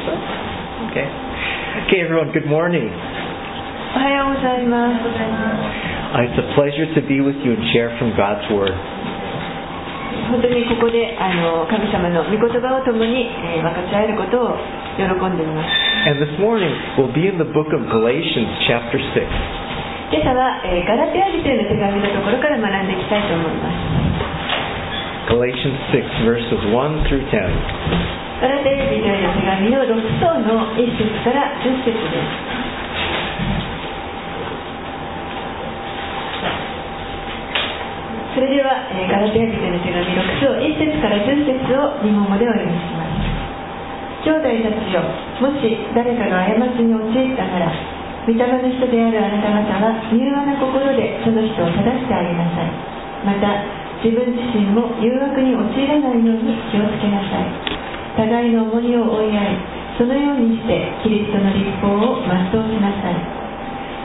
Okay. Okay, everyone, good morning. おはようございます。 Uh, it's a pleasure to be with you and share from God's Word. 本当にここであの神様の御言葉を共に、えー分かち合えることを喜んでいます。 And this morning, we'll be in the book of Galatians, chapter 6. 今朝は、えーガラテヤ人への手紙のところから学んでいきたいと思います。 Galatians 6, verses 1 through 10. ガラテヤ人への手紙の6章の1節から10節です。それでは、えーガラテヤ人への手紙6章1節から10節を日本語でお読みします。兄弟たちよ、もし誰かが過ちに陥ったなら、御霊の人であるあなた方は柔和な心でその人を正してあげなさい。また、自分自身も誘惑に陥らないように気をつけなさい。互いの重荷を追い合い、そのようにしてキリストの立法を全うしなさい。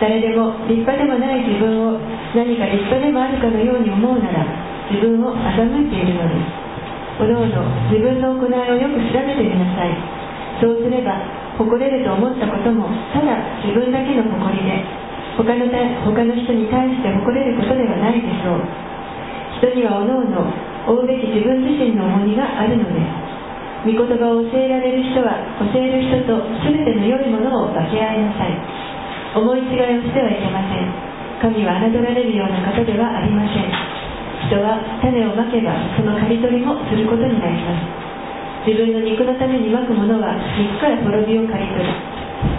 誰でも立派でもない自分を何か立派でもあるかのように思うなら自分を欺いているのです。おのおの自分の行いをよく調べてみなさい。そうすれば誇れると思ったこともただ自分だけの誇りで他の他の人に対して誇れることではないでしょう。人にはおのおの負うべき自分自身の重荷があるのです。御言葉を教えられる人は教える人と全ての良いものを分け合いなさい。思い違いをしてはいけません。神は侮られるような方ではありません。人は種をまけばその刈り取りもすることになります。自分の肉のためにまくものは肉から滅びを刈り取る。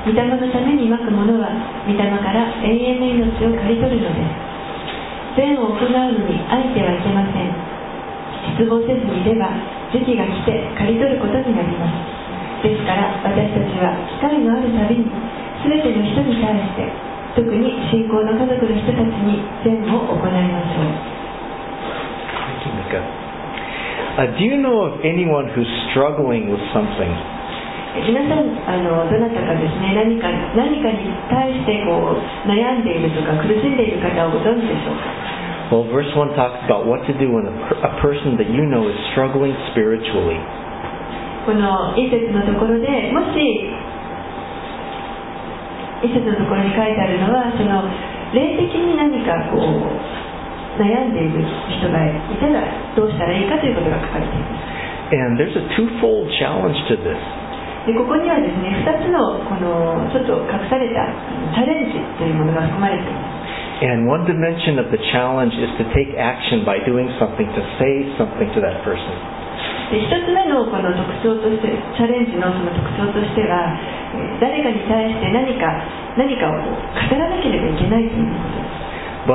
御霊のためにまくものは御霊から永遠の命を刈り取るのです。善を行うのにあえてはいけません。失望せずにいれば時期が来て刈り取ることになりますですから私たちは機会のあるたびに全ての人に対して特に信仰の家族の人たちに善を行いましょう. Uh, do you know of anyone who's struggling with something? え皆さんあのどなたかですね何か何かに対してこう悩んでいるとか苦しんでいる方をご存知でしょうか？この一節のところでもし一節のところに書いてあるのはその霊的に何かこう悩んでいる人がいたらどうしたらいいかということが書かれています。でここにはですね二つの,このちょっと隠されたチャレンジというものが含まれています。And one ションつ目のチャレンジの特徴としては誰かに対して何か何かを語らなければいけないということです。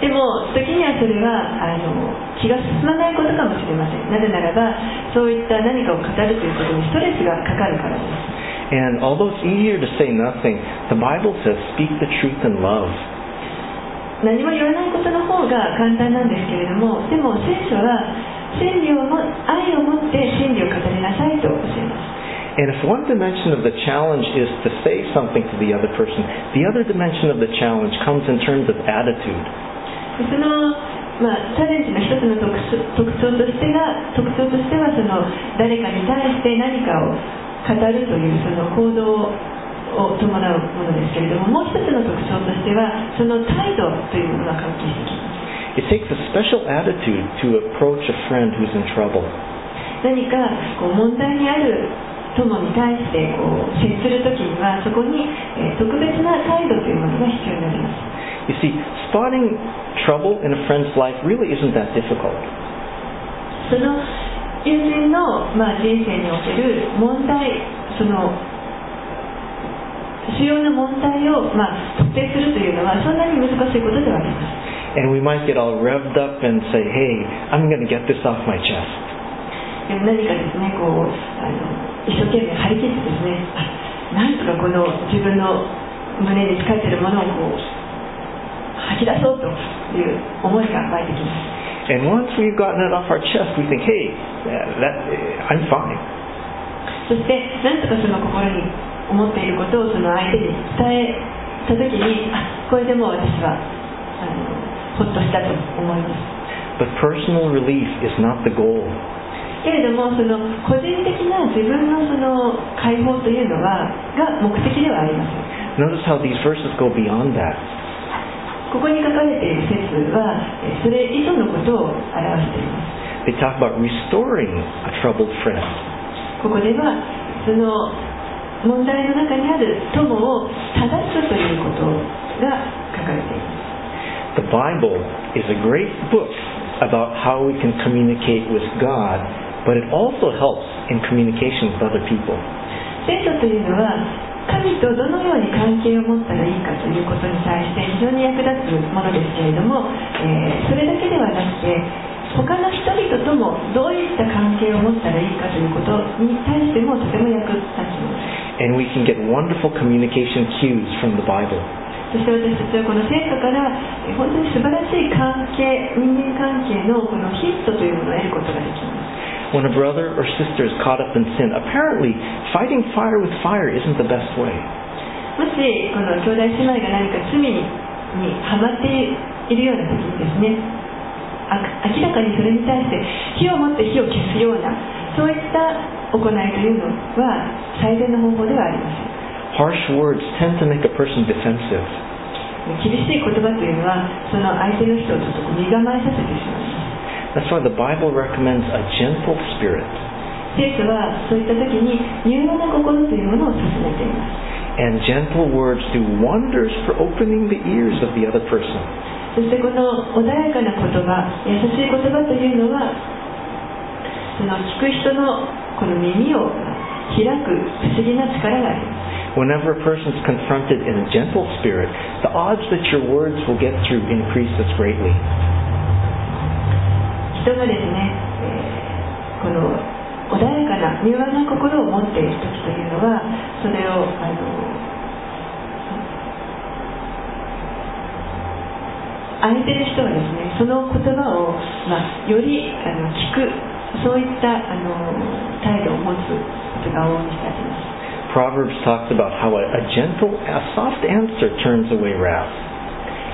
でも時にはそれはあの気が進まないことかもしれません。なぜならばそういった何かを語るということにストレスがかかるからです。And although it's easier to say nothing, the Bible says speak the truth in love. 何も言わないことの方が簡単なんですけれどもでも聖書は真理をも愛を持って真理を語りなさいと教えます And if one dimension of the challenge is to say something to the other person, the other dimension of the challenge comes in terms of attitude. でその、まあ、チャレンジの一つの特徴としてが特徴としてはその誰かに対して何かを語るというその行動を伴うものですけれどももう一つの特徴としてはその態度というものが関係してきます It takes a special attitude to approach a friend who's in trouble. 何かこう問題にある友に対してこう接するときにはそこに、えー特別な態度というものが必要になります You see, spotting trouble in a friend's life really isn't that difficult. その友人の、まあ、人生における問題その主要な問題を、まあ、特定するというのはそんなに難しいことではあります And we might get all revved up and say, hey, I'm going to get this off my chest. でも何かですねこうあの一生懸命張り切ってですねあなんとかこの自分の胸に控えているものをこう吐き出そうという思いが湧いてきます And once we've gotten it off our chest, we think, hey, uh, that, uh, I'm fine. そしてなんとかその心に思っていることをその相手に伝えた時にあこれでもう私はあのほっとしたと思います But personal relief is not the goal. けれどもその個人的な自分のその解放というのはが目的ではありません Notice how these verses go beyond that. ここに書かれている説はえそれ以上のことを表しています They talk about restoring a troubled friend. ここではその問題の中にある友を正すということが書かれています The Bible is a great book about how we can communicate with God, but it also helps in communication with other people. 聖書というのは神とどのように関係を持ったらいいかということに対して非常に役立つものですけれども、えーそれだけではなくて他の人々ともどういった関係を持ったらいいかということに対してもとても役立つす And we can get wonderful communication cues from the Bible. そして私たちはこの聖書からえー本当に素晴らしい関係人間関係のこのヒントというものを得ることができます When a brother or sister is caught up in sin, apparently fighting fire with fire isn't the best way. もしこの兄弟姉妹が何か罪にはまっているような時にですねあ明らかにそれに対して火を持って火を消すようなそういった行いというのは最善の方法ではありません Harsh words tend to make a person defensive. 厳しい言葉というのはその相手の人をちょっと身構えさせてしまいます That's why the Bible recommends a gentle spirit. 聖書はそういった時に柔和な心というものを勧めています And gentle words do wonders for opening the ears of the other person. そしてこの穏やかな言葉優しい言葉というのはその聞く人のこの耳を開く不思議な力があります Whenever a person is confronted in a gentle spirit, the odds that your words will get through increases greatly. 人がですね、えーこの穏やかな柔和な心を持っている時というのはそれをあの相手の人はですねその言葉を、まあ、よりあの聞くそういったあの態度を持つことが往々にしてあります Proverbs talks about how a, a gentle, a soft answer turns away wrath.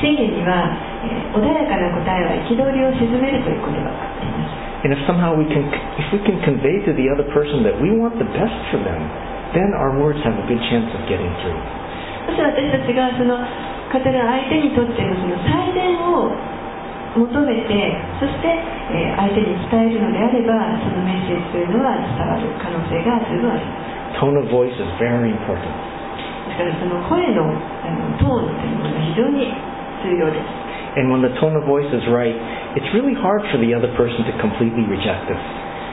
宣言には、えー穏やかな答えは憤りを鎮めるという言葉があります And if somehow we can, if we can convey to the other person that we want the best for them, then our words have a good chance of getting through. もし私たちがその方が相手にとってのその最善を求めてそして、えー相手に伝えるのであればそのメッセージというのは伝わる可能性が十分あります Tone of voice is very important. ですからその声のあのトーンというものが非常に重要です And when the tone of voice is right, it's really hard for the other person to completely reject us.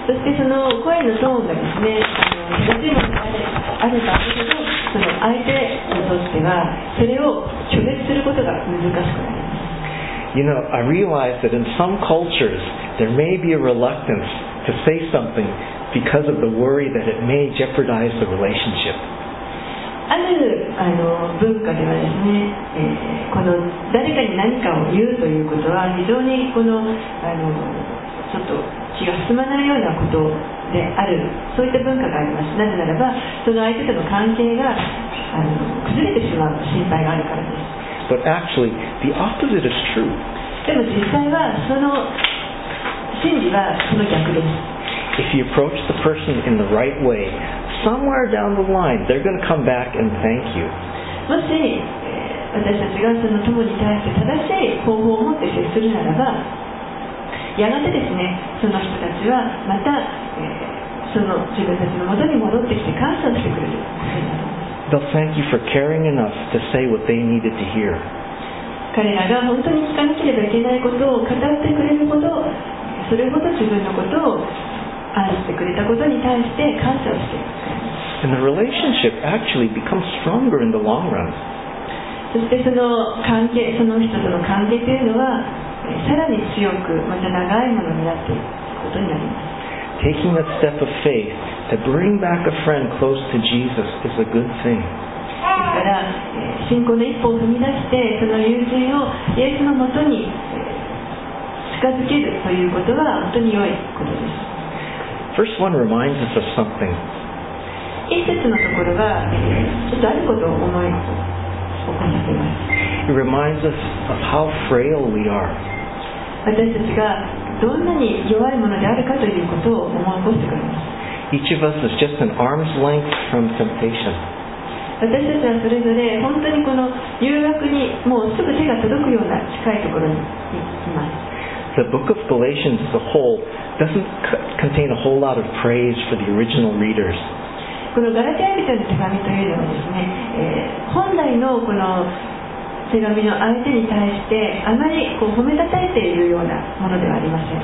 そしてその声のトーンがですねあの正しいものであれあればあるほどその相手にとってはそれを拒絶することが難しくなります You know, I realize that in some cultures, there may be a reluctance to say something because of the worry that it may jeopardize the relationship. あるあの文化ではですね、えーこの誰かに何かを言うということは非常にこのあのちょっと気が進まないようなことであるそういった文化があります。なぜならばその相手との関係があの崩れてしまう心配があるからです。But actually, the opposite is true. でも実際はその真理はその逆です。If you approach the person in the right way, somewhere down the line, they're going to come back and thank you. もし、えー私たちがその友に対して正しい方法を持って接するならばやがてですねその人たちはまた、えーその自分たちの元に戻ってきて感謝をしてくれる They'll thank you for caring enough to say what they needed to hear. 彼らが本当に聞かなければいけないことを語ってくれるほどそれほど自分のことを愛してくれたことに対して感謝をしてくれます And the relationship actually becomes stronger in the long run. そしてその関係その人との関係というのはえーさらに強くまた長いものになっていくことになります Taking a step of faith to bring back a friend close to Jesus is a good thing. ですから、えー信仰の一歩を踏み出してその友人をイエスのもとにえー近づけるということは本当に良いことです Verse reminds us of something. 一節のところが、あることを思い起こさせます It reminds us of how frail we are. 私たちがどんなに弱いものであるかということを思い起こしてくれます Each of us is just an arm's length from temptation. 私たちはそれぞれ本当にこの誘惑にもうすぐ手が届くような近いところにいます The book of Galatians as a whole doesn't contain a whole lot of praise for the original readers. このガラテヤ人の手紙というのはですね、えー本来のこの手紙の相手に対してあまりこう褒めたたえているようなものではありません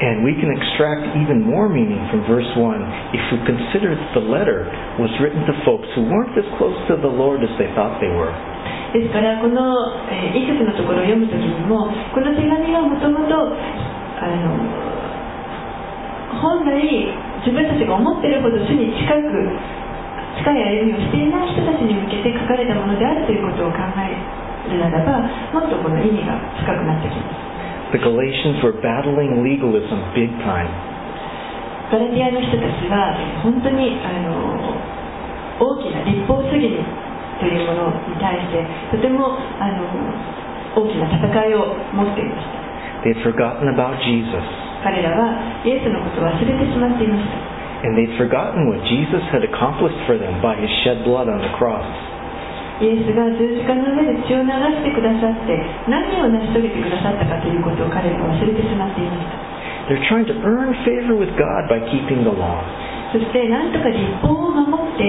And we can extract even more meaning from verse 1 if we consider that the letter was written to folks who weren't as close to the Lord as they thought they were. ですからこの、えー、一節のところを読むときにもこの手紙はもともとあの本来自分たちが思っているほど主に近く近い歩みをしていない人たちに向けて書かれたものであるということを考えるならばもっとこの意味が深くなってきます The Galatians were battling legalism big time. ガラティアの人たちはえー本当にあの大きな立法主義というものに対してとてもあの大きな戦いを持っていました They had forgotten about Jesus, 彼らはイエスのことを忘れてしまっていました and they'd forgotten what Jesus had accomplished for them by his shed blood on the cross. イエスが十字架の上で血を流してくださって何を成し遂げてくださったかということを彼らは忘れてしまっていました They're trying to earn favor with God by keeping the law. そして何とか立法を守って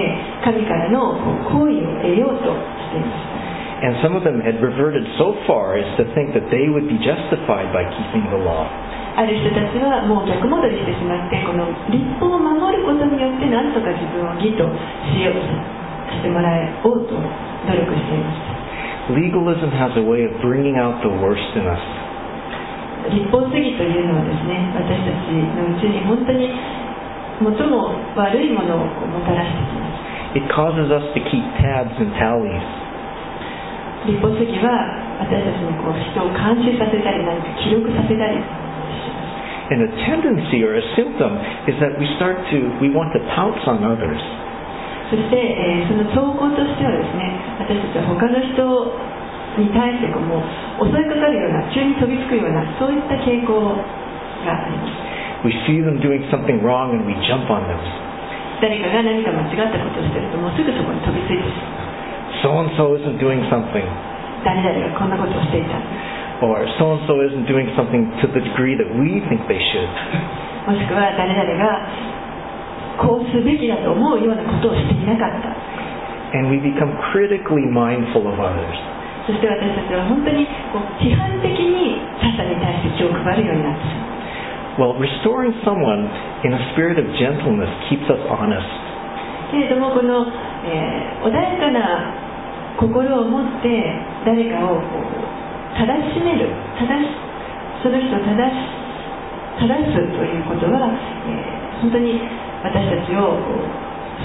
神からのこう好意を得ようとしていました And some of them had reverted so far as to think that they would be justified by keeping the law. ある人たちはもう逆戻りしてしまってこの立法を守ることによって何とか自分を義としようしてもらおうと努力していました Legalism has a way of bringing out the worst in us. 立法主義というのはですね私たちのうちに本当に最も悪いものをもたらしてきます It causes us to keep tabs and tallies. 立法主義は私たちにこう人を監視させたり何か記録させたり And a tendency or a symptom is that we start to, we want to pounce on others. そして、えーその兆候としてはですね私たちは他の人に対してこうもう襲いかかるような急に飛びつくようなそういった傾向があります We see them doing something wrong and we jump on them. 誰かが何か間違ったことをしてるともうすぐそこに飛びついてしまう So and so isn't doing something. 誰々がこんなことをしていた Or so and so isn't doing something to the degree that we think they should. もしくは誰々がこうすべきだと思うようなことをしていなかった And we become critically mindful of others. そして私たちは本当にこう批判的に他者に対して気を配るようになってしまう Well, restoring someone in a spirit of gentleness keeps us honest. けれどもこの、えー穏やかな心を持って誰かをこう正しめる正しその人を正し正すということは、えー本当に私たちを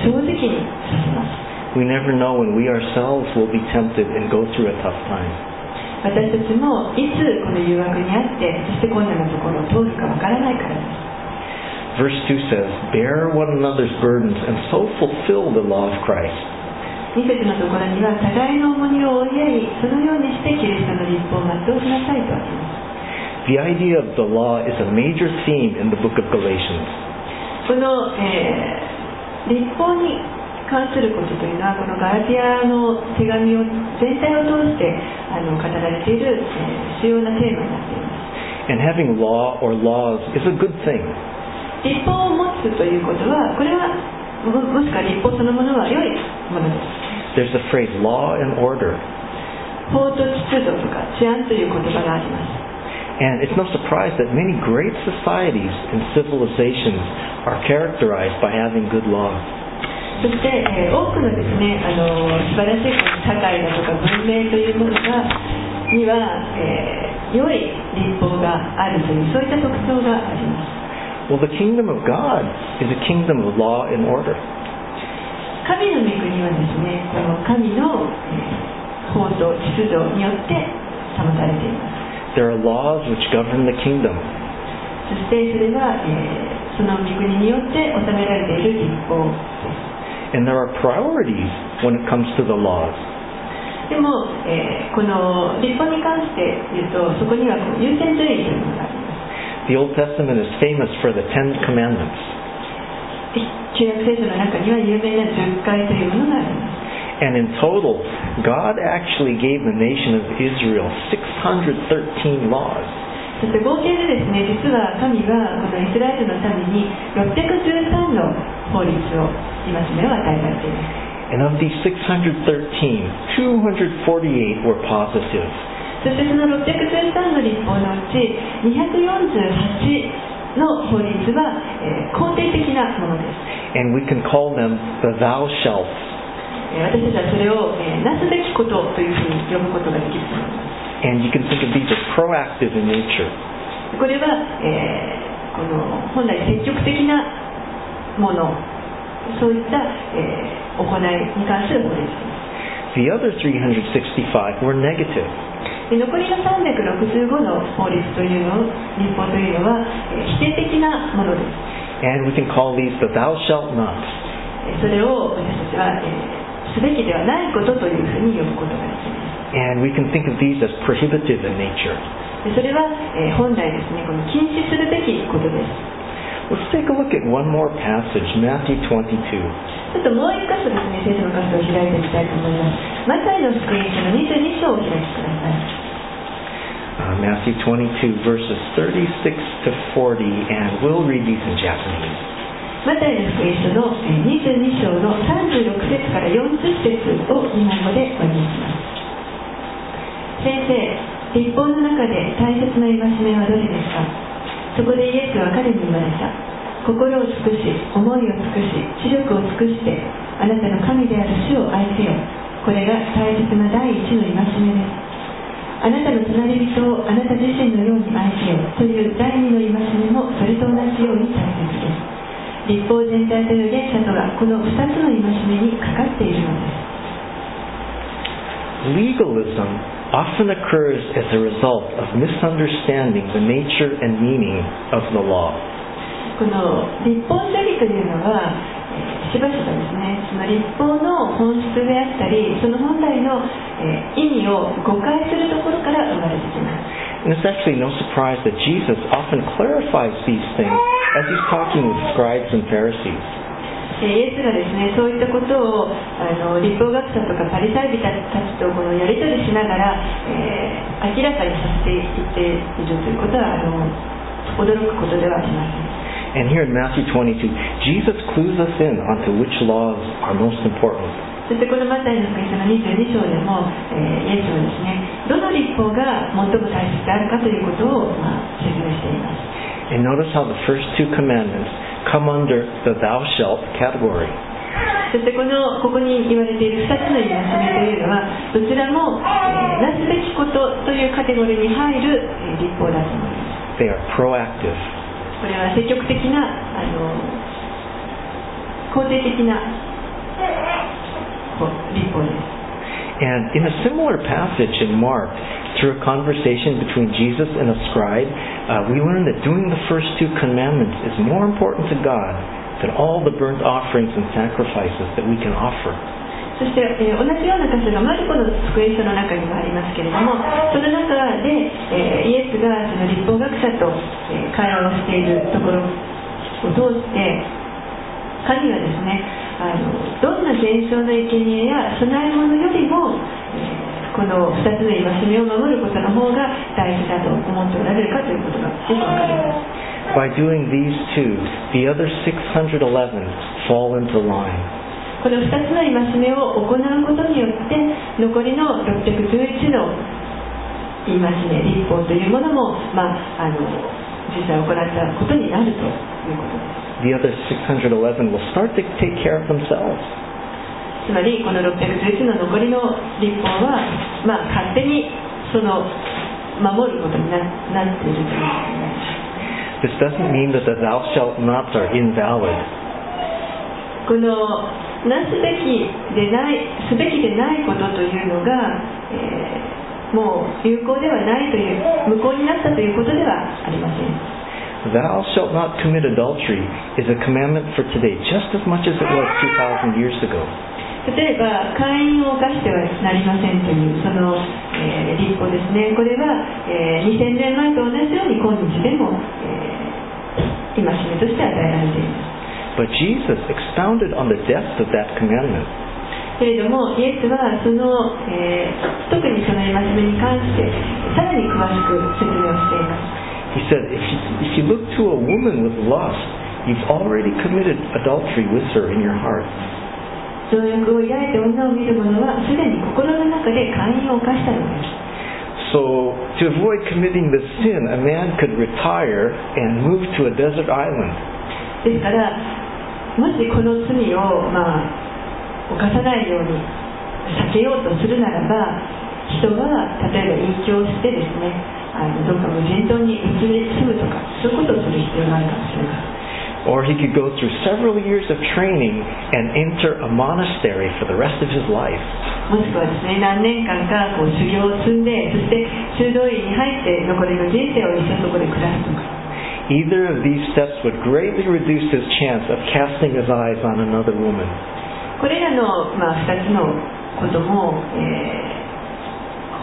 正直にさせます We never know when we ourselves will be tempted and go through a tough time. 私たちもいつこの誘惑にあってそして困難なところを通るかわからないからです Verse 2 says, Bear one another's burdens and so fulfill the law of Christ. 2節のところには互いの重荷を負い合いそのようにしてキリストの立法を全うしなさいとあります The idea of the law is a major theme in the book of Galatians. この、えー立法に関することというのはこのガラティアの手紙を全体を通してあの語られている、えー主要なテーマになっています And having law or laws is a good thing. 立法を持つということはこれはももしくは立法そのものは良いものです There's the phrase law and order. 法と秩序とか治安という言葉があります And it's no surprise that many great societies and civilizations are characterized by having good laws. そして、えー多くのですねあの素晴らしい社会だとか文明というものがには、えー良い立法があるというそういった特徴があります Well, the kingdom of God is a kingdom of law and order. 神の御国はですねこの神の、えー法と秩序によって保たれています There are laws which govern the kingdom. そしてそれは、えーその御国によって収められている立法です And there are priorities when it comes to the laws. でも、えーこの立法に関して言うとそこにはこう優先順位というのがあります The Old Testament is famous for the Ten Commandments. 旧約聖書の中には有名な10回というものがあります And in total, God actually gave the nation of Israel 613 laws. そして合計でですね実は神はこのイスラエルの民に613の法律を戒めを与えられています And of these 613, 248 were positive. そしてその613の立法のうち248の法律は、えー肯定的なものです And we can call them the thou shalt. えー私たちはそれを、えーなすべきことというふうに呼ぶことができる And you can think of these as proactive in nature. これは、えーこの本来積極的なものそういった、えー行いに関する法律です The other 365 were negative. で残りの365の法律というの立法というのは、えー否定的なものです And we can call these the thou shalt not. えーそれを私たちは、えーすべきではないことというふうに呼ぶことができます And we can think of these as prohibitive in nature. でそれは、えー本来ですねこの禁止するべきことです Let's take a look at one more passage, Matthew 22. ちょっともう一箇所ですね聖書の箇所を開いてみたいと思いますマタイの福音書の22章をお開きください Uh, Matthew 22, verses 36 to 40, and we'll read these in Japanese. マタイの福音書の22章の36節から40節を日本語でお読みします。先生立法の中で大切な戒めはどれですか？そこでイエスは彼に言われた。心を尽くし思いを尽くし知力を尽くしてあなたの神である主を愛せよ。これが大切な第一の戒めです。あなたの隣人をあなた自身のように愛せよ。という第二の戒めもそれと同じように大切です。立法全体という連鎖とがこの2つの戒めにかかっているのです Legalism often occurs as a result of misunderstanding the nature and meaning of the law. この立法主義というのはしばしばですねその立法の本質であったりその本来の意味を誤解するところから生まれてきます And it's actually no surprise that Jesus often clarifies these things as he's talking with scribes and Pharisees. えーイエスがですねそういったことをあの立法学者とかパリサイ人たちとこのやり取りしながら、えー明らかにさせていっているということはあの驚くことではありません And here in Matthew 22, Jesus clues us in onto which laws are most important. そしてこのマタイの福音書の22章でも、えーイエスはですねどの立法が最も大切であるかということを、まあ、説明しています And notice how the first two commandments come under the thou shalt category. そしてこのここに言われている2つの戒めというのはどちらも、えーなすべきことというカテゴリーに入る、えー立法だと思います They are proactive. これは積極的なあの肯定的な こう立法です And in a similar passage in Mark, through a conversation between Jesus and a scribe, uh, we learn that doing the first two commandments is more important to God than all the burnt offerings and sacrifices that we can offer. そして、えー同じような箇所がマルコの福音書の中にもありますけれどもその中で、えーイエスがその立法学者と、えー会話をしているところを通して神はですね あのどんな伝承の生贄や供え物よりも、えーこの2つの戒めを守ることの方が大事だと思っておられるかということがよくわかります。By doing these two, the other 611 fall into line. この2つの戒めを行うことによって残りの611の戒め立法というものも、まあ、あの実際行ったことになるということ。です The other 611 will start to take care of themselves. つまりこの611の残りの立法は、まあ、勝手にその守ることにななっているということ This doesn't mean that the thou shalt nots are invalid. このなすべきでないすべきでないことというのが、えーもう有効ではないという無効になったということではありません Thou shalt not commit adultery is a commandment for today just as much as it was 2,000 years ago. 例えば会員を犯してはなりませんというその、えー立法ですねこれは、えー2000年前と同じように今日でも、えー戒めとして与えられています But Jesus expounded on the depth of that commandment. けれどもイエスはその、えー特にその戒めに関してさらに詳しく説明をしています He said, if you, if you look to a woman with lust, you've already committed adultery with her in your heart. 情欲を抱いて女を見る者はすでに心の中で会員を犯したのです So, to avoid committing the sin, a man could retire and move to a desert island. ですからもしこの罪を、まあ、犯さないように避けようとするならば人は例えば隠居をしてですね あのどうか無人島に移り住むとかそういうことをする必要があるかもしれません Or he could go through several years of training and enter a monastery for the rest of his life. もしくはですね何年間かこう修行を積んでそして修道院に入って残りの人生を一生そこで暮らすとか Either of these steps would greatly reduce his chance of casting his eyes on another woman. これらの、まあ、2つのことも、えー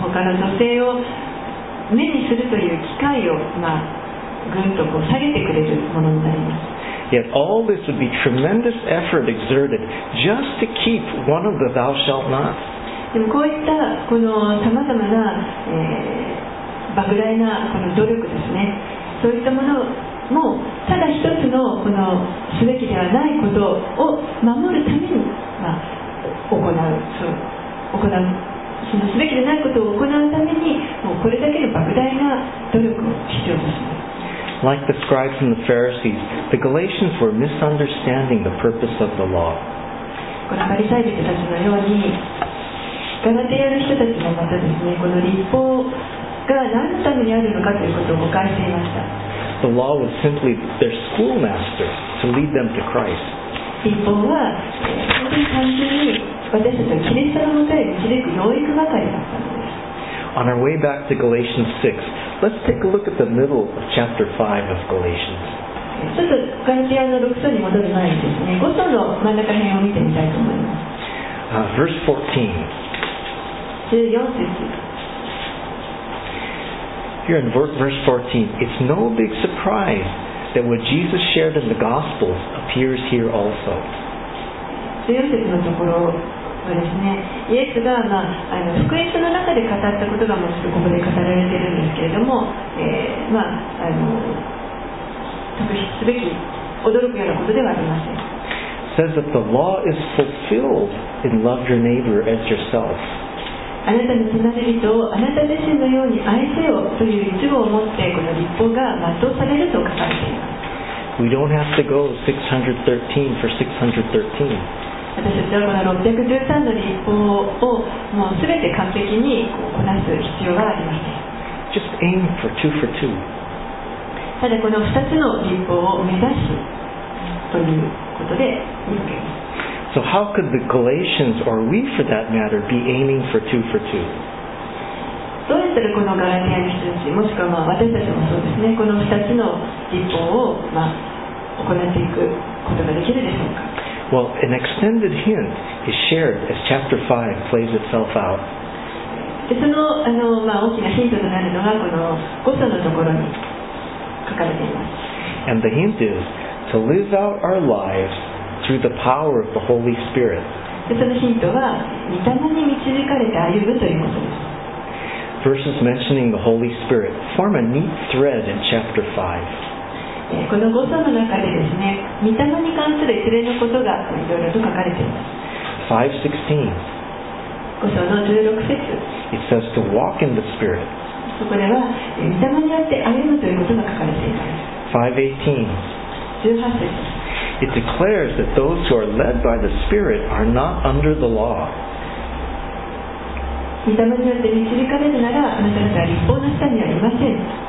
他の女性を目にするという機会を、まあ、ぐんとこう下げてくれるものになります Yet all this would be tremendous effort exerted just to keep one of the thou shalt not. でもこういったこのさまざまな、えー莫大なこの努力ですねそういったものもただ一つのこのすべきではないことを守るために、まあ、行うそう行うそのすべきでないことを行うためにもうこれだけの莫大な努力を必要とします Like the scribes and the Pharisees, the Galatians were misunderstanding the purpose of the law. このパリサイ人たちのようにガラテヤの人たちもまたですねこの立法が何のためにあるのかということを誤解していました The law was simply their schoolmaster to lead them to Christ. 立法はえー本当に単純に 私たちをキリストのもとへ導く養育係だったのです On our way back to Galatians 6, let's take a look at the middle of chapter 5 of Galatians. ちょっとガラテヤの6章に戻る前にですね5章の真ん中辺を見てみたいと思います Uh, verse 14. 14節 Here in ver- verse 14, it's no big surprise that what Jesus shared in the Gospels appears here also. 14節のところ はですねイエスが、まあ、あの福音書の中で語ったことがもうちょっとここで語られてるんですけれども、えーまあ、あの特筆すべき驚くようなことではありません says that the law is fulfilled in love your neighbor as yourself. あなたの隣人をあなた自身のように愛せよという一語を持ってこの立法が全うされると書かれています We don't have to go 613 for 613. 私たちはこの613の立法をもう全て完璧にこなす必要がありません Just aim for two for two. ただこの2つの立法を目指すということでいいわけです So how could the Galatians, or we for that matter, be aiming for two for two? どうやったらこのガラティアの人たちもしくはまあ私たちもそうですねこの2つの立法をまあ行っていくことができるでしょうか Well, an extended hint is shared as chapter 5 plays itself out. でそのあの、まあ、大きなヒントとなるのがこの5章のところに書かれています And the hint is to live out our lives through the power of the Holy Spirit. でそのヒントは御霊に導かれて歩むということです Verses mentioning the Holy Spirit form a neat thread in chapter 5. えーこの5章の中でですね御霊に関する一連のことがいろいろと書かれています。516, 5章の16節。It says to walk in the Spirit. そこではえー御霊によって歩むということが書かれています。518, 18節。it declares that those who are led by the Spirit are not under the law. 御霊によって導かれるならあなた方は立法の下にはいません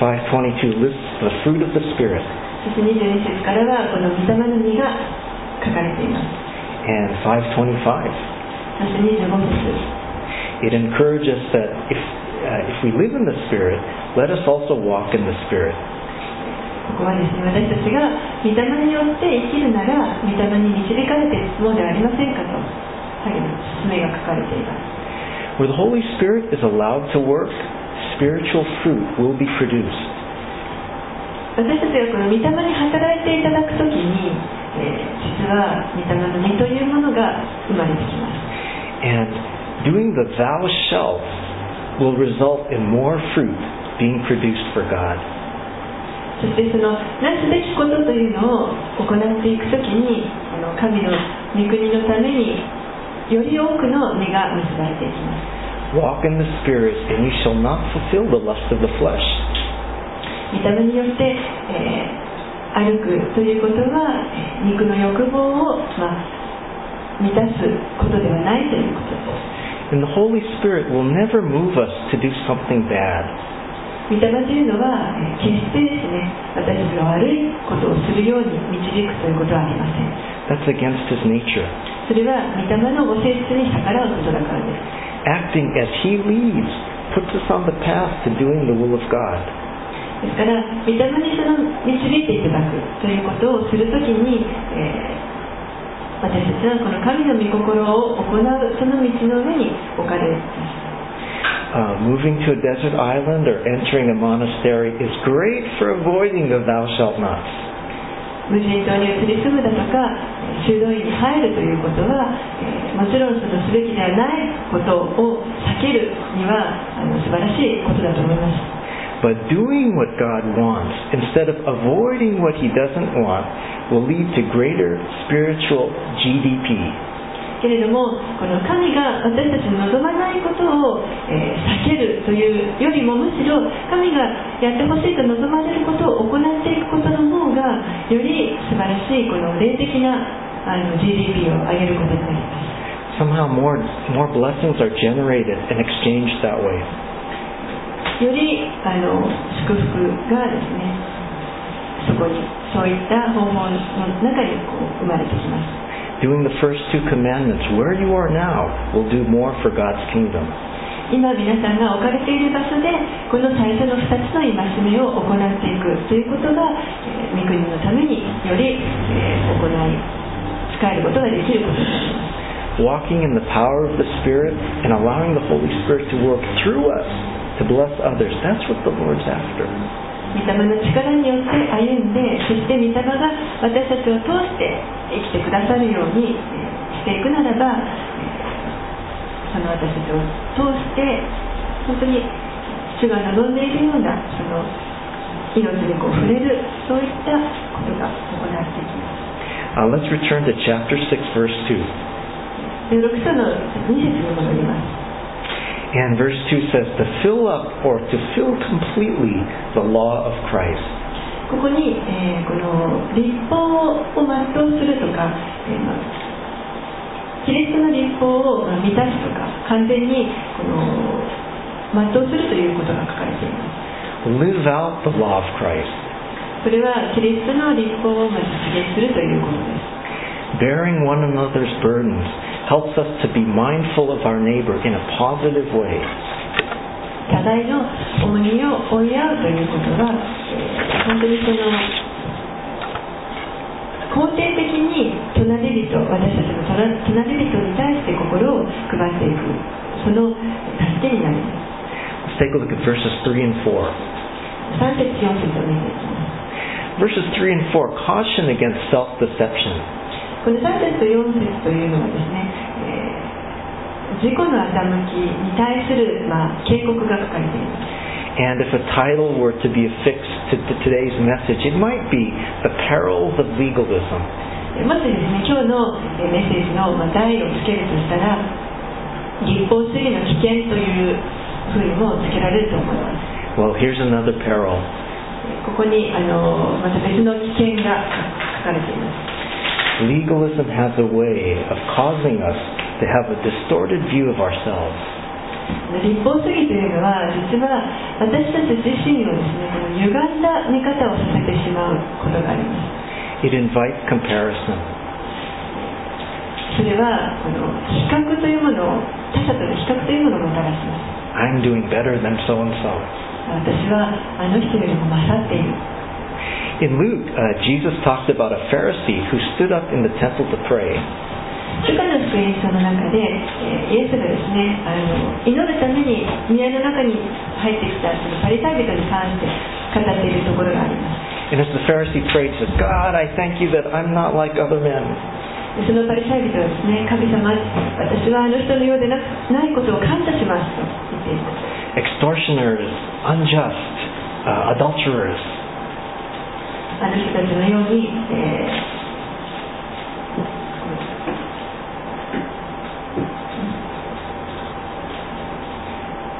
522 lists the fruit of the Spirit. そして22節からはこの御霊の実が書かれています And 525, そして25節 it encourages us that if, uh, if we live in the Spirit, let us also walk in the Spirit. ここはですね私たちが御霊によって生きるなら御霊に導かれて進もうではありませんかと めが書かれています Where the Holy Spirit is allowed to work, spiritual fruit will be produced. 私たちがこの御霊に働いていただくときに、えー実は御霊の実というものが生まれてきます And doing the thou shalt will result in more fruit being produced for God. そしてそのなすべきことというのを行っていくときにあの神の御国のためにより多くの実が結ばれていきます Walk in the Spirit, and you shall not fulfill the lust of the flesh. 御霊によって、えー歩くということはえー肉の欲望を、まあ、満たすことではないということです And the Holy Spirit will never move us to do something bad. 御霊というのはえー決してですね私たちが悪いことをするように導くということはありません That's against His nature. それは御霊のご性質に逆らうことだからです Acting as He leads puts us on the path to doing the will of God. ですから御霊にその導いていただくということをするときに、えー私たちはこの神の御心を行うその道の上に置かれます Uh, moving to a desert island or entering a monastery is great for avoiding the thou shalt nots. 無人島に移り住むだとか修道院に入るということは、えもちろんそのすべきではないことを避けるにはあの素晴らしいことだと思います But doing what God wants instead of avoiding what He doesn't want will lead to greater spiritual GDP. けれどもこの神が私たちの望まないことを、えー避けるというよりもむしろ神がやってほしいと望まれることを行っていくことの方がより素晴らしいこの霊的なあの GDP を上げることになります Somehow more, more blessings are generated and exchanged that way. よりあの祝福がですねそこにそういった方法の中にこう生まれてきます Doing the first two commandments where you are now will do more for God's kingdom. 今皆さんが置かれている場所でこの最初の2つの戒めを行っていくということが、えー御国のためにより、えー行い使えることができることになります Walking in the power of the Spirit and allowing the Holy Spirit to work through us to bless others. That's what the Lord's after. 御霊の力によって歩んでそして御霊が私たちを通して生きてくださるようにえーしていくならばえーその私たちを通して本当に主が望んでいるようなその命にこう触れるそういったことが行われていきます Uh, let's return to chapter 6, verse 2. で6章の2節に戻ります And verse 2 says, to fill up or to fill completely the law of Christ. ここに、えーこの立法を全うするとか、えーまあキリストの立法をまあ満たすとか完全にこの全うするということが書かれています。Live out the law of Christ, それはキリストの立法をまあ実現するということです bearing one another's burdens helps us to be mindful of our neighbor in a positive way. 互いの重荷を負い合うということは、えー本当にその肯定的に隣人私たちの隣隣人に対して心を配っていくその助けになります Let's take a look at verses 3 and 4. 3節4節を見ていきます Verses 3 and 4 caution against self deception. この3節と4節というのはですね、えー自己の欺きに対する、まあ、警告が書かれています And if a title were to be affixed to to today's message, it might be The Perils of Legalism. もしですね今日のえーメッセージのまあ題をつけるとしたら立法主義の危険というふうにもつけられると思います Well, here's another peril. ここにあのまた別の危険が書かれています Legalism has a way of causing us to have a distorted view of ourselves. 立法主義というのは実は私たち自身をですね歪んだ見方をさせてしまうことがあります It invites comparison. それはこの比較というものを他者との比較というものをもたらします I'm doing better than so and so. 私はあの人よりも勝っている In Luke, uh, Jesus talked about a Pharisee who stood up in the temple to pray. ルカの福音書の中で、えーイエスがですねあの祈るために宮の中に入ってきたそのパリサイ人に関して語っているところがあります And as the Pharisee prayed, he says, God, I thank you that I'm not like other men. でそのパリサイ人はですね神様私はあの人のようでなないことを感謝しますと言っています Extortioners, unjust, uh, adulterers. あの人たちのように、えー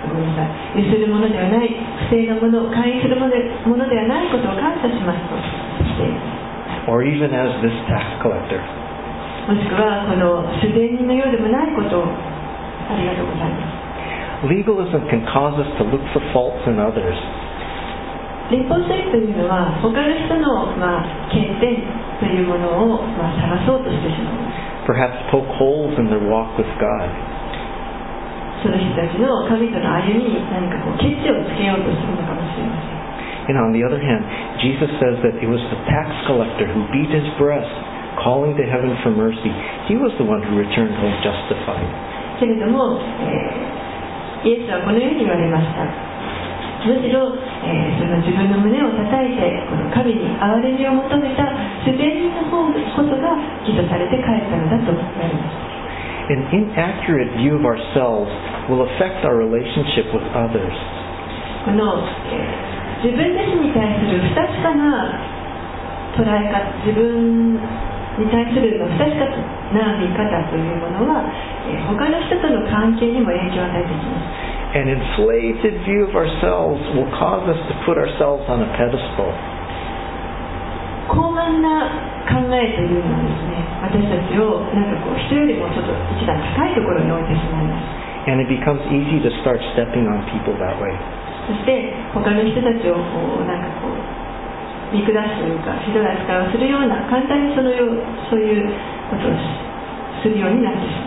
ごめんなさいゆするものではない不正なもの勧誘するものでものではないことを感謝しますとし Or even as this tax collector. もしくはこの主税人のようでもないことをありがとうございます Legalism can cause us to look for faults in others. 立法主義というのは他の人の、まあ、欠点というものを、まあ、探そうとしてしまう Perhaps poke holes in their walk with God. その人たちの神との歩みに何かこうケチをつけようとするのかもしれません And on the other hand, Jesus says that it was the tax collector who beat his breast, calling to heaven for mercy. He was the one who returned home justified. けれども、えーイエスはこのように言われましたむしろ、えーその自分の胸を叩いてこの神に憐れみを求めた主税人の方こそが起訴されて帰ったのだと言われました An inaccurate view of ourselves will affect our relationship with others. この、えー自分自身に対する不確かな捉え方自分に対する不確かな見方というものは、えー他の人との関係にも影響を与えてきます An inflated view of ourselves will cause us to put ourselves on a pedestal. 高慢な考えというのはですね私たちをなんかこう人よりもちょっと一段高いところに置いてしまいます And it becomes easy to start stepping on people that way. そして他の人たちをこうなんかこう見下すというかひどい扱いをするような簡単にそのようそういうことをしするようになってしまいます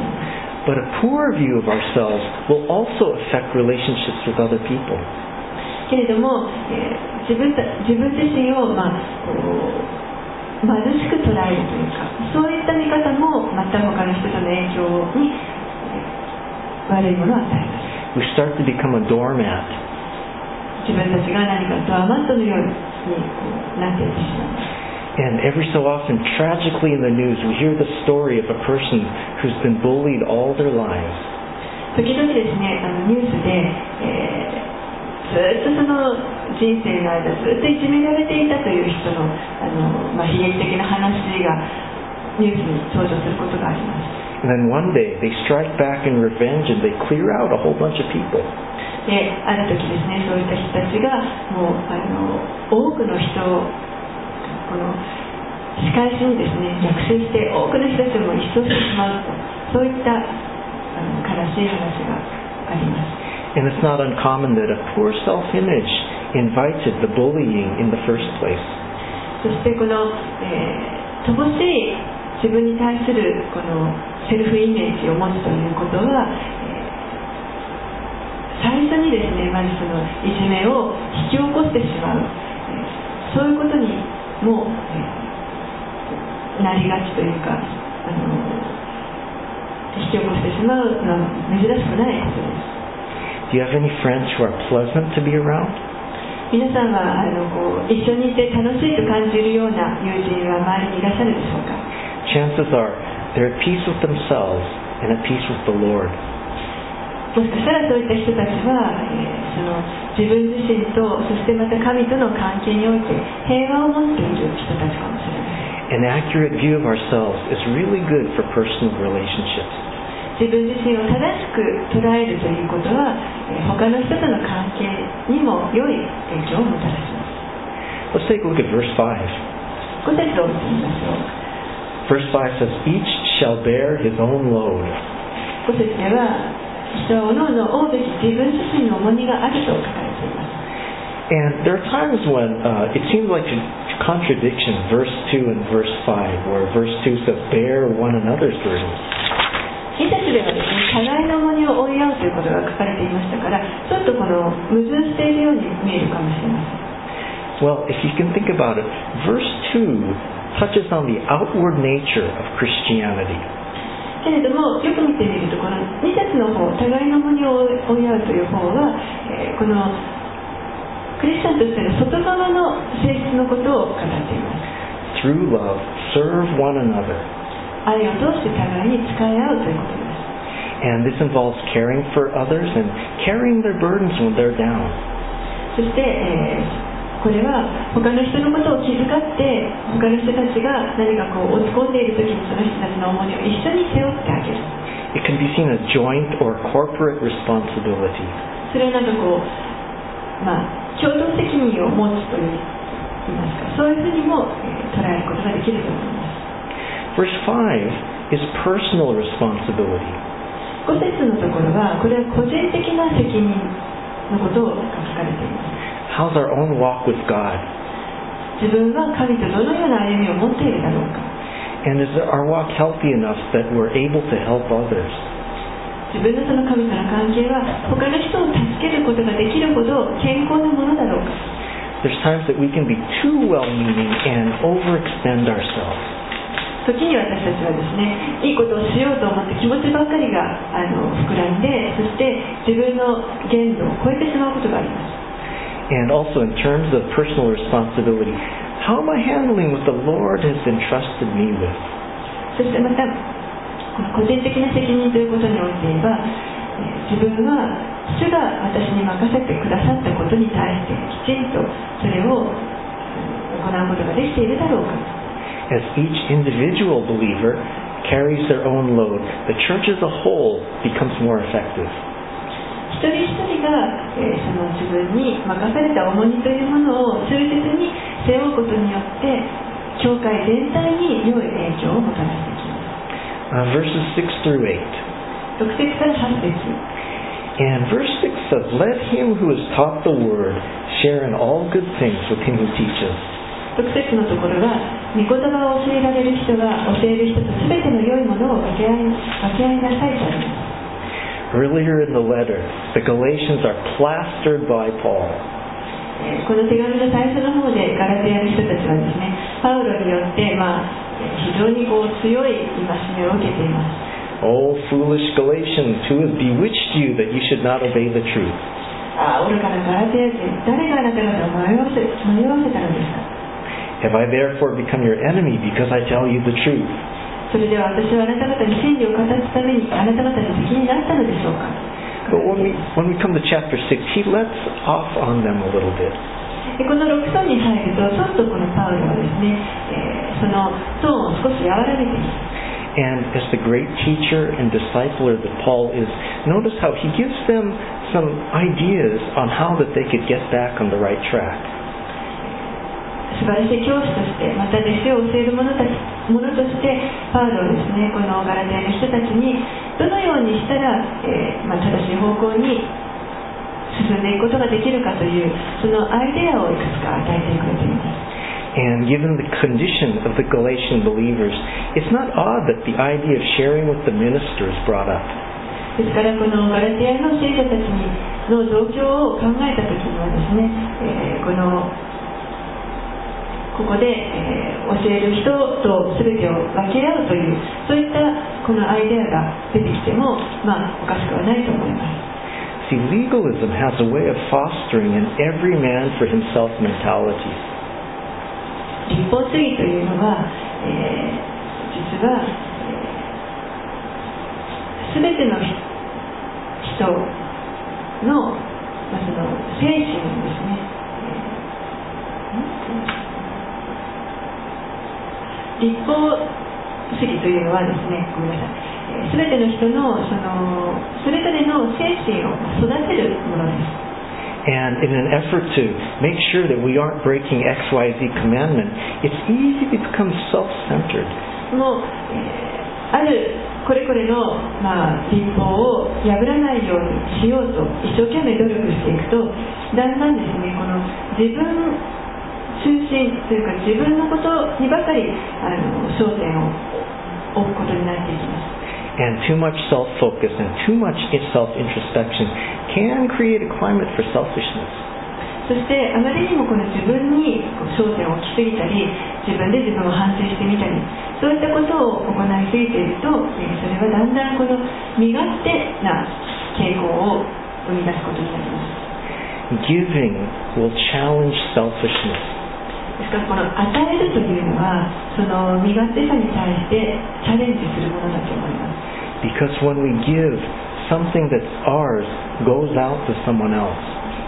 But a poor view of ourselves will also affect relationships with other people. けれども、えー自分た自分自身を、まあ、こう貧しく捉えるというかそういった見方もまた他の人との影響にえー悪いものを与えます We start to become a doormat. 自分たちが何かドアマットのようになっていってしまいます And every so often, tragically in the news, we hear the story of a person who's been bullied all their lives. 時々ですねあのニュースで、えーずっとその人生の間ずっといじめられていたという人のあの、まあ、悲劇的な話がニュースに登場することがあります And then one day, they strike back in revenge and they clear out a whole bunch of people. である時ですねそういった人たちがもうあの多くの人を この仕返しにですね逆襲して多くの人たちも一掃してしまうとそういったあの悲しい話があります And it's not uncommon that a poor self-image invited the bullying in the first place. そしてこの、えー乏しい自分に対するこのセルフイメージを持つということは、最初にですねまずそのいじめを引き起こしてしまう、そういうことにも、えーなりがちというかあの引き起こしてしまうのは珍しくないことです Do you have any friends who are pleasant to be around? 皆さんはあのこう一緒にいて楽しいと感じるような友人は周りにいらっしゃるでしょうか Chances are they're at peace with themselves and at peace with the Lord. もしかしたらそういった人たちは、えーその自分自身とそしてまた神との関係において平和を持っている人たちかもしれません An accurate view of ourselves is really good for personal relationships. 自分自身を正しく捉えるということは、えー他の人との関係にも良い影響をもたらしま Let's take a look at verse 5. す5節を見てみましょう Verse 5 says, Each shall bear his own load. 5節では人はおのおの負うべき自分自身の重荷があると書かれ And there are times when uh, it seems like a contradiction, verse 2 and verse 5, where verse 2 says, Bear one another's burdens. 2節ではですね互いの重荷を負い合うということが書かれていましたからちょっとこの矛盾しているように見えるかもしれません Well, if you can think about it, verse 2 touches on the outward nature of Christianity. けれどもよく見てみるとこの2節の方互いの重荷を追い合うという方は、えーこの クリスチャンとしての外側の性質のことを語っています Through love, serve one another. 愛を通して互いに使い合うということです And this involves caring for others and carrying their burdens when they're down. そして、えーこれは他の人のことを気遣って他の人たちが何かこう落ち込んでいる時にその人たちの重荷を一緒に背負ってあげる It can be seen as joint or corporate responsibility. それはなんかこうまあ共同責任を持つという言いますかそういうふうにも、えー捉えることができると思います Verse 5 is personal responsibility. 5節のところはこれは個人的な責任のことが書かれています How's our own walk with God? 自分は神とどのような歩みを持っているだろうか And is our walk healthy enough that we're able to help others? 自分のその神との関係は他の人を助けることができるほど健康なものだろうか There's times that we can be too well-meaning and overextend ourselves. 時に私たちはですねいいことをしようと思って気持ちばっかりがあの膨らんでそして自分の限度を超えてしまうことがあります And also in terms of personal responsibility, how am I handling what the Lord has entrusted me with? そしてまた個人的な責任ということにおいて言えばえー自分は主が私に任せてくださったことに対してきちんとそれをうん行うことができているだろうか As each individual believer carries their own load, the church as a whole becomes more effective. 一人一人が、えーその自分に任された重荷というものを忠実に背負うことによって教会全体に良い影響をもたらしていきま Uh, verses 6 through 8. す6節から8節 And verse 6 says, Let him who is taught the word share in all good things with him who teaches. 6節のところは御言葉を教えられる人が教える人と全ての良いものを分け合い分け合いなさいとあります Earlier in the letter, the Galatians are plastered by Paul. えーこの手紙の最初の方でガラテヤの人たちはですねパウロによって、まあ、えー 非常にこう強い戒めを受けています O foolish Galatians, who has bewitched you that you should not obey the truth? ああ愚かなガラテヤ人誰があなた方を迷わせ迷わせたのですか Have I therefore become your enemy because I tell you the truth? それでは私はあなた方に真理を語るためにあなた方に敵になったのでしょうか But when we, when we come to chapter 6, he lets off on them a little bit. でこの6章に入るとちょっとこのパウロはですね、えーそのトーンを少し和らげています And as the great teacher and discipler that Paul is, notice how he gives them some ideas on how that they could get back on the right track. 素晴らしい教師としてまた弟子を教える者たち者としてパウロはですねこのガラテヤの人たちにどのようにしたら、えーまあ、正しい方向に進んでいくことができるかというそのアイデアをいくつか与えてくれています And given the condition of the Galatian believers, it's not odd that the idea of sharing with the ministers brought up. ですからこのガラテヤのたちにの状況を考えた時にはですね、えーこのここで、えー教える人と全てを分け合うというそういったこのアイデアが出てきてもまあおかしくはないと思います See, legalism has a way of fostering an every man for himself mentality. 立法主義というのは、えー実は、えー、全ての人の,、まあ、その精神ですね、えー立法主義というのはですねごめんなさい、全ての人のそのそれぞれの精神を育てるものです And in an effort to make sure that we aren't breaking XYZ commandment, it's easy to become self-centered. もう、えーあるこれこれの、まあ、立法を破らないようにしようと一生懸命努力していくとだんだんですねこの自分中心というか自分のことにばかりあの焦点を置くことになっていきます And too much self-focus and too much self-introspection can create a climate for selfishness. そしてあまりにもこの自分に焦点を置きすぎたり自分で自分を反省してみたりそういったことを行いすぎているとえーそれはだんだんこの身勝手な傾向を生み出すことになります Giving will challenge selfishness. ですからこの与えるというのはその身勝手さに対してチャレンジするものだと思います Because when we give, something that's ours goes out to someone else.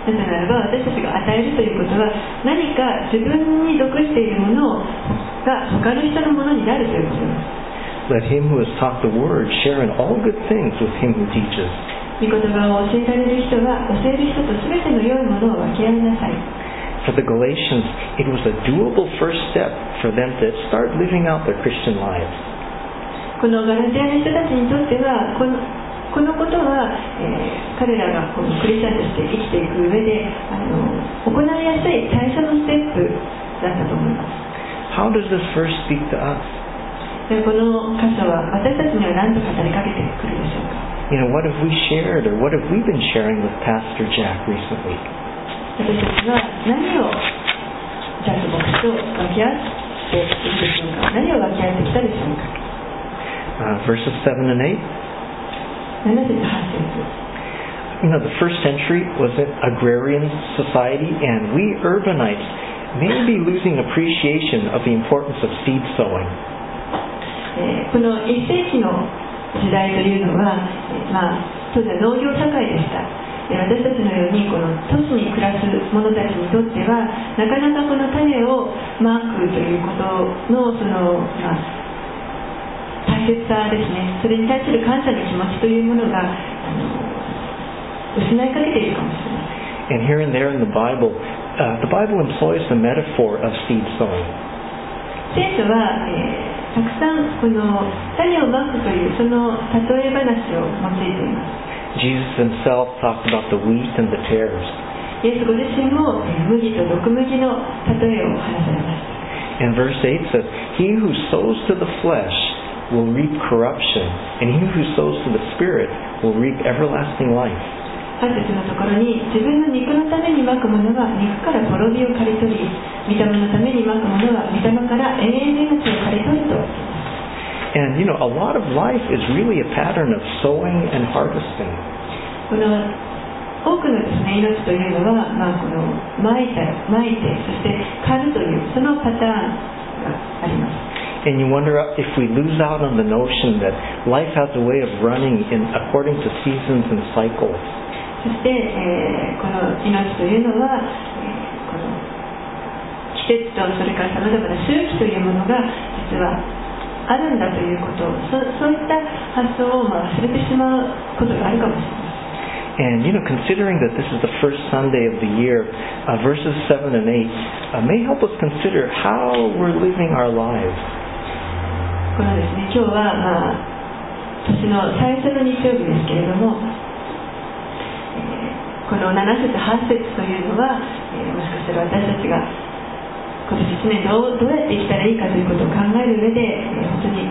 なぜならば私たちが与えるということは何か自分に属しているものが他の人のものになるということです Let him who has taught the word share in all good things with him who teaches. 御言葉を教えられる人は教える人と全ての良いものを分け合いなさい For the Galatians, it was a doable first step for them to start living out their Christian lives. このガラテアの人たちにとってはこのこのことは、えー彼らがこのクリスチャンとして生きていく上であの行いやすい最初のステップだったと思います How does this verse speak to us? でこの箇所は私たちには何と語りかけてくるでしょうか You know, what have we shared or what have we been sharing with Pastor Jack recently? 私たちは何をジャック牧師と分け合っているでしょうか何を分け合ってきたでしょうか Uh, verses 7 and 8. 7節8節 You know, the first century was an agrarian society, and we urbanites may be losing appreciation of the importance of seed sowing. この1世紀の時代というのは、まあ、当時は農業社会でした私たちのようにこの都市に暮らす者たちにとってはなかなかこの種をまくということのその、まあ、大切さですねそれに対する感謝の気持ちというものがあの失いかけているかもしれない And here and there in the Bible, uh, the Bible employs the metaphor of seed sowing. 聖書は、えーたくさんこの種をまくというその例え話を用いています Jesus himself talked about the wheat and the tares. イエスご自身もえー麦と毒麦の例えを話されました And verse 8 says, He who sows to the flesh will reap corruption, and he who sows to the Spirit will reap everlasting life. 8節のところに自分の肉のためにまくものは肉から滅びを刈り取り御霊のためにまくものは御霊から永遠の命を刈り取ると And you know, a lot of life is really a pattern of sowing and harvesting. この多くのですね命というのは、まあ、このまいたまいてそして刈るというそのパターンがあります And you wonder if we lose out on the notion that life has a way of running in according to seasons and cycles. そして、えーこの命というのは、えーこの季節とそれからさまざまな周期というものが実はあるんだということそそういった発想をまあ忘れてしまうことがあるかもしれません And you know, considering that this is the first Sunday of the year, uh, verses 7 and 8 uh, may help us consider how we're living our lives. このですね今日は、まあ、年の最初の日曜日ですけれども、えーこの7節8節というのは、えーもしかしたら私たちが今年1年どうどうやって生きたらいいかということを考える上で、えー本当に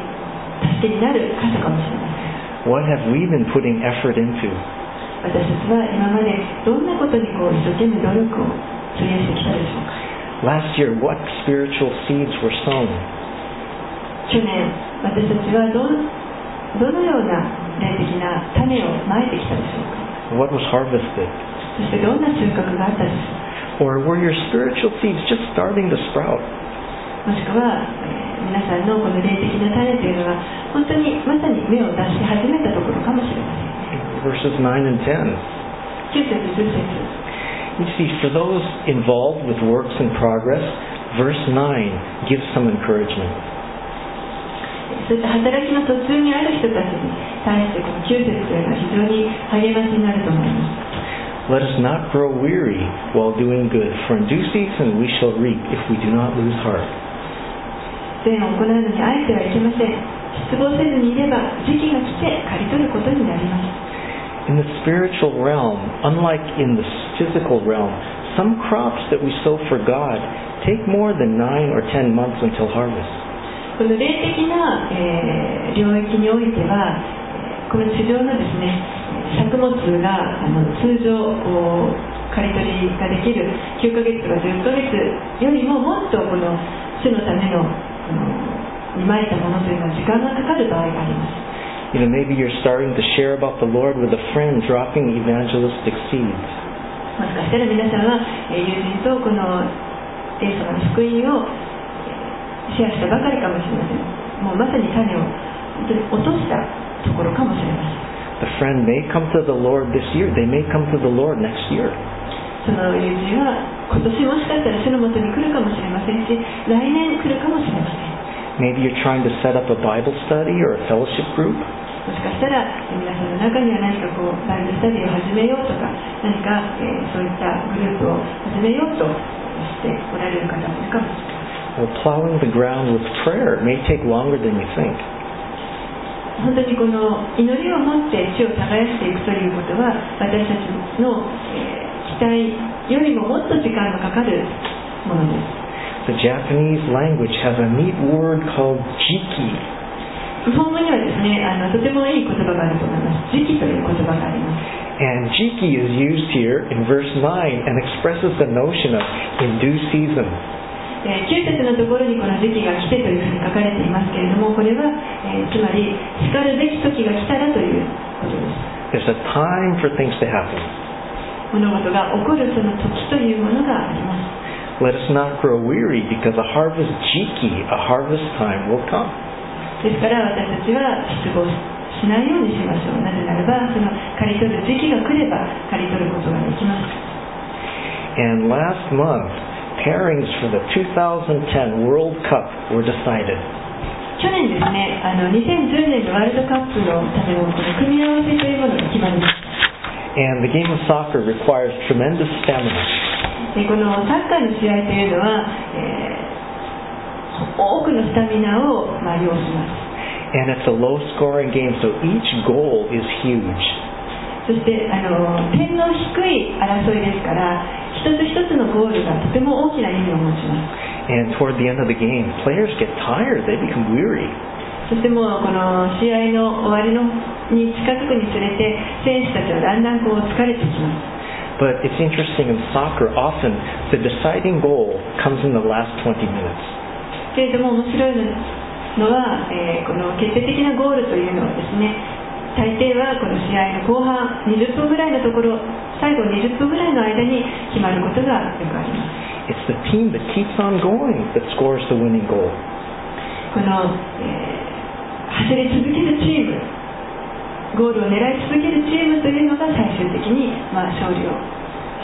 助けになる箇所かもしれません What have we been putting effort into? 私たちは今までどんなことにこう一生懸命努力を費やしてきたでしょうか？Last year, what spiritual seeds were sown? 去年私たちはどんどのような霊的な種をまいてきたでしょうか What was harvested? そしてどんな収穫があったでしょう Or were your spiritual seeds just starting to sprout? もしくは、えー皆さんのこの霊的な種というのは本当にまさに芽を出し始めたところかもしれません Verses 9 and 10. 9節10節 You see, for those involved with works in progress, verse 9 gives some encouragement. そういった働きの途中にある人たちに対してこの9節というのは非常に励ましになると思います Let us not grow weary while doing good, for in due season we shall reap if we do not lose heart. 善を行うのにあえてはいけません失望せずにいれば時期が来て刈り取ることになります In the spiritual realm, unlike in the physical realm, some crops that we sow for God take more than 9 or 10 months until harvest. この霊的な、えー領域においてはえーこの地上のですね作物があの通常刈り取りができる9ヶ月とか10ヶ月よりももっとこの主のための見舞いたものというのは時間がかかる場合があります You know, maybe you're starting to share about the Lord with a friend, dropping evangelistic seeds. もしかしたら皆さんはえー友人とこのイエス様の福音をえーシェアしたばかりかもしれませんもうまさに種を落としたところかもしれません The friend may come to the Lord this year. They may come to the Lord next year. その友人は今年もしかしたら主のもとに来るかもしれませんし来年来るかもしれません Maybe you're trying to set up a Bible study or a fellowship group. もしかしたらえー皆さんの中には何かこうバイブルスタディを始めようとか何か、えーそういったグループを始めようとしておられる方もいるかもしれません Well, plowing the ground with prayer may take longer than you think. 本当にこの祈りを持って地を耕していくということは私たちの、えー期待よりももっと時間がかかるものです The Japanese language has a neat word called jiki. 日本語にはですねあのとてもいい言葉があると思います時期という言葉があります And jiki is used here in verse 9 and expresses the notion of in due season. えー9節のところにこの時期が来てというふうに書かれていますけれどもこれは、えーつまりしかるべき時が来たらということです There's a time for things to happen. 物事が起こるその時というものがあります Let us not grow weary because a harvest jiki, a harvest time will come. ですから私たちは失望しないようにしましょうなぜならばその刈り取る時期が来れば刈り取ることができます And last month, pairings for the 2010 World Cup were decided. 去年ですねあの2010年のワールドカップのための組み合わせというものが決まりました And the game of soccer requires tremendous stamina. でこのサッカーの試合というのは、えー多くのスタミナを、まあ、要します And it's a low scoring game, so each goal is huge. そしてあの点の低い争いですから一つ一つのゴールがとても大きな意味を持ちます And toward the end of the game, players get tired, they become weary. そしてもうこの試合の終わりのに近づくにつれて選手たちはだんだんこう疲れてきます But it's interesting in soccer, often the deciding goal comes in the last 20 minutes. けれども面白いのは、えーこの決定的なゴールというのはですね大抵はこの試合の後半20分ぐらいのところ最後20分ぐらいの間に決まることがよくあります It's the team that keeps on going that scores the winning goal. この、えー走り続けるチームゴールを狙い続けるチームというのが最終的に、まあ、勝利を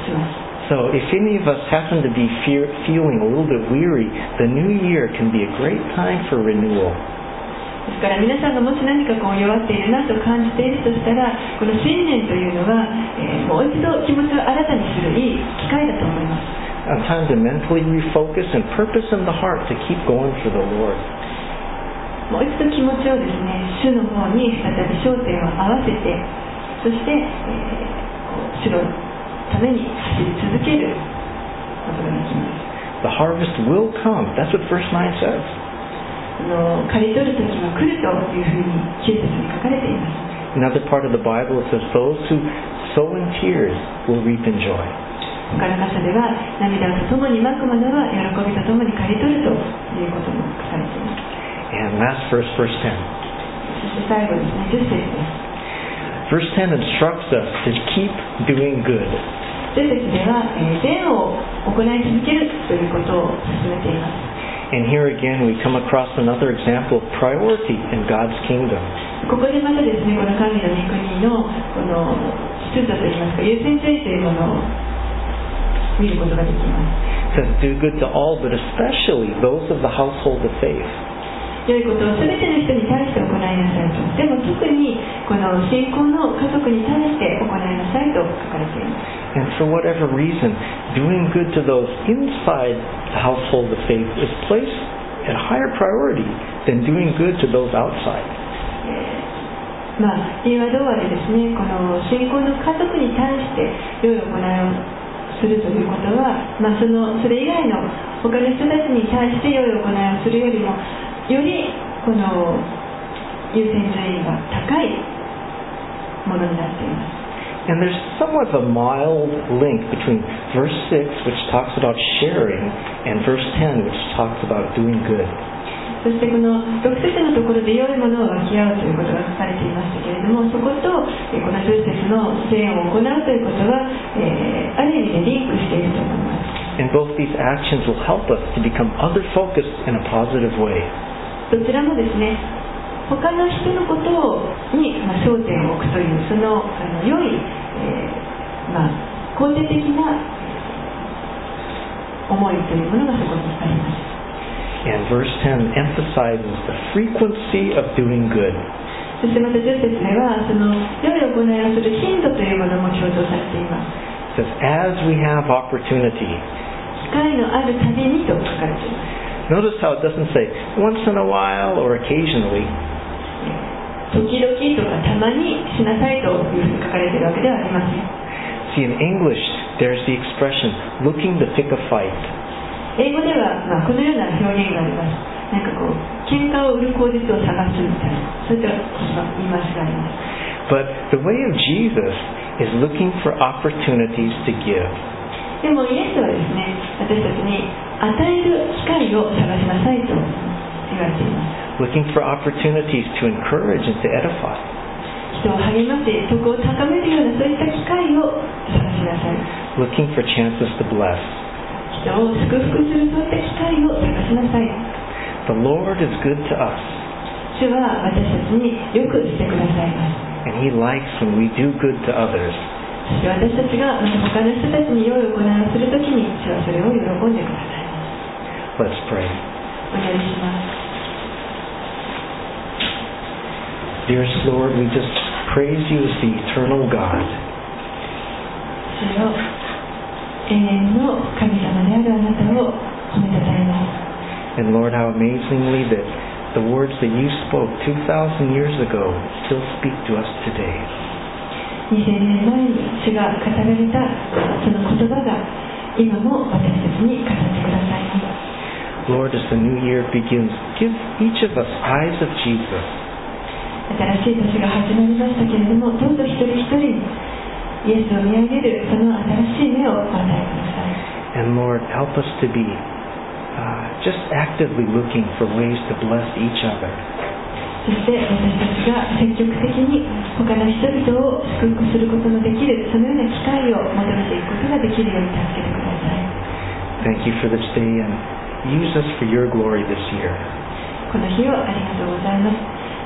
します So if any of us happen to be fear, feeling a little bit weary, the new year can be a great time for renewal. ですから皆さんがもし何かこう弱っているなと感じているとしたらこの新年というのは、えーもう一度気持ちを新たにするいい機会だと思います A time to mentally refocus and purpose in the heart to keep going for the Lord. もう一度気持ちをですね主の方に再び焦点を合わせてそして、え主のために走り続けることができます The harvest will come. That's what verse 9 says. あの刈り取る時が来るというふうに9節に書かれています Another part of the Bible it says, Those who sow in tears will reap in joy. 他の箇所では涙とともにまく者は喜びとともに刈り取るということも書かれています And last verse, verse 10. そして最後ですね10節です Verse 10 instructs us to keep doing good. 10節では、えー善を行い続けるということを進めています And here again we come across another example of priority in God's kingdom. ここでまたですねこの神の御国のこの秩序といいますか優先順位というものを見ることができます It says, Do good to all, but especially those of the household of faith. 良いことを全ての人に対して行いなさいとでも特にこの信仰の家族に対して行いなさいと書かれています And for whatever reason, doing good to those inside the household of faith is placed at higher priority than doing good to those outside. まあ理由はどうあれですねこの信仰の家族に対して良い行いをするということは、まあ、そのそれ以外の他の人たちに対して良い行いをするよりもよりこの優先順位が高いものになっています And there's somewhat of a mild link between verse 6, which talks about sharing, and verse 10, which talks about doing good. そしてこの6節のところで良いものを分け合うということが書かれていましたけれどもそことえーこの10節の支援を行うということは、えーある意味でリンクしていると思います And both these actions will help us to become other focused in a positive way. どちらもですね他の人のことに、まあ、焦点を置くというそのあの良い、えーまあ、肯定的な思いというものがそこにあります And verse 10 emphasizes the frequency of doing good. そしてまた10節ではその良い行いをする頻度というものも強調されています says, as we have opportunity. 機会のあるたびにと書かれています Notice how it doesn't say once in a while or occasionally. 時々とかたまにしなさいというふうに書かれているわけではありません See, in English, there's the expression looking to pick a fight. 英語では、まあ、このような表現がありますなんかこう喧嘩を売る口実を探すみたいなそういった言い回しがあります But the way of Jesus is looking for opportunities to give. でもイエスはですね私たちに与える機会を探しなさいと言われています Looking for opportunities to encourage and to edify. 人を励まし徳を高めるようなそういった機会を探しなさい Looking for chances to bless. 人を祝福するそういった機会を探しなさい The Lord is good to us, 主は私たちによくしてくださいます and He likes when we do good to others. そして私たちがまた他の人たちに良い行いをするときに主はそれを喜んでくださいま Let's pray. すお願いします Dearest Lord, we just praise you as the eternal God. 主よ永遠の神様であるあなたを褒めたたえます And Lord, how amazingly that the words that you spoke 2,000 years ago still speak to us today. 2000年前に主が語られたその言葉が今も私たちに語ってくださいます Lord, as the new year begins, give each of us eyes of Jesus. 新しい年が始まりましたけれどもどうぞ一人一人にイエスを見上げるその新しい目をお与えください And Lord, help us to be uh, just actively looking for ways to bless each other. そして私たちが積極的に他の人々を祝福することのできるそのような機会を求めていくことができるように助けてください Thank you for this day and use us for your glory this year. この日をありがとうございます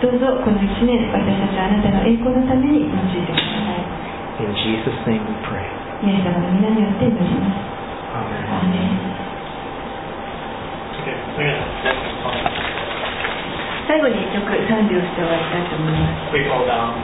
どうぞこの1年私たちはあなたの栄光のために用いてください In Jesus' name we pray. イエス様の皆によって祈ります.最後に一曲賛美をして終わりたいと思います We fall down.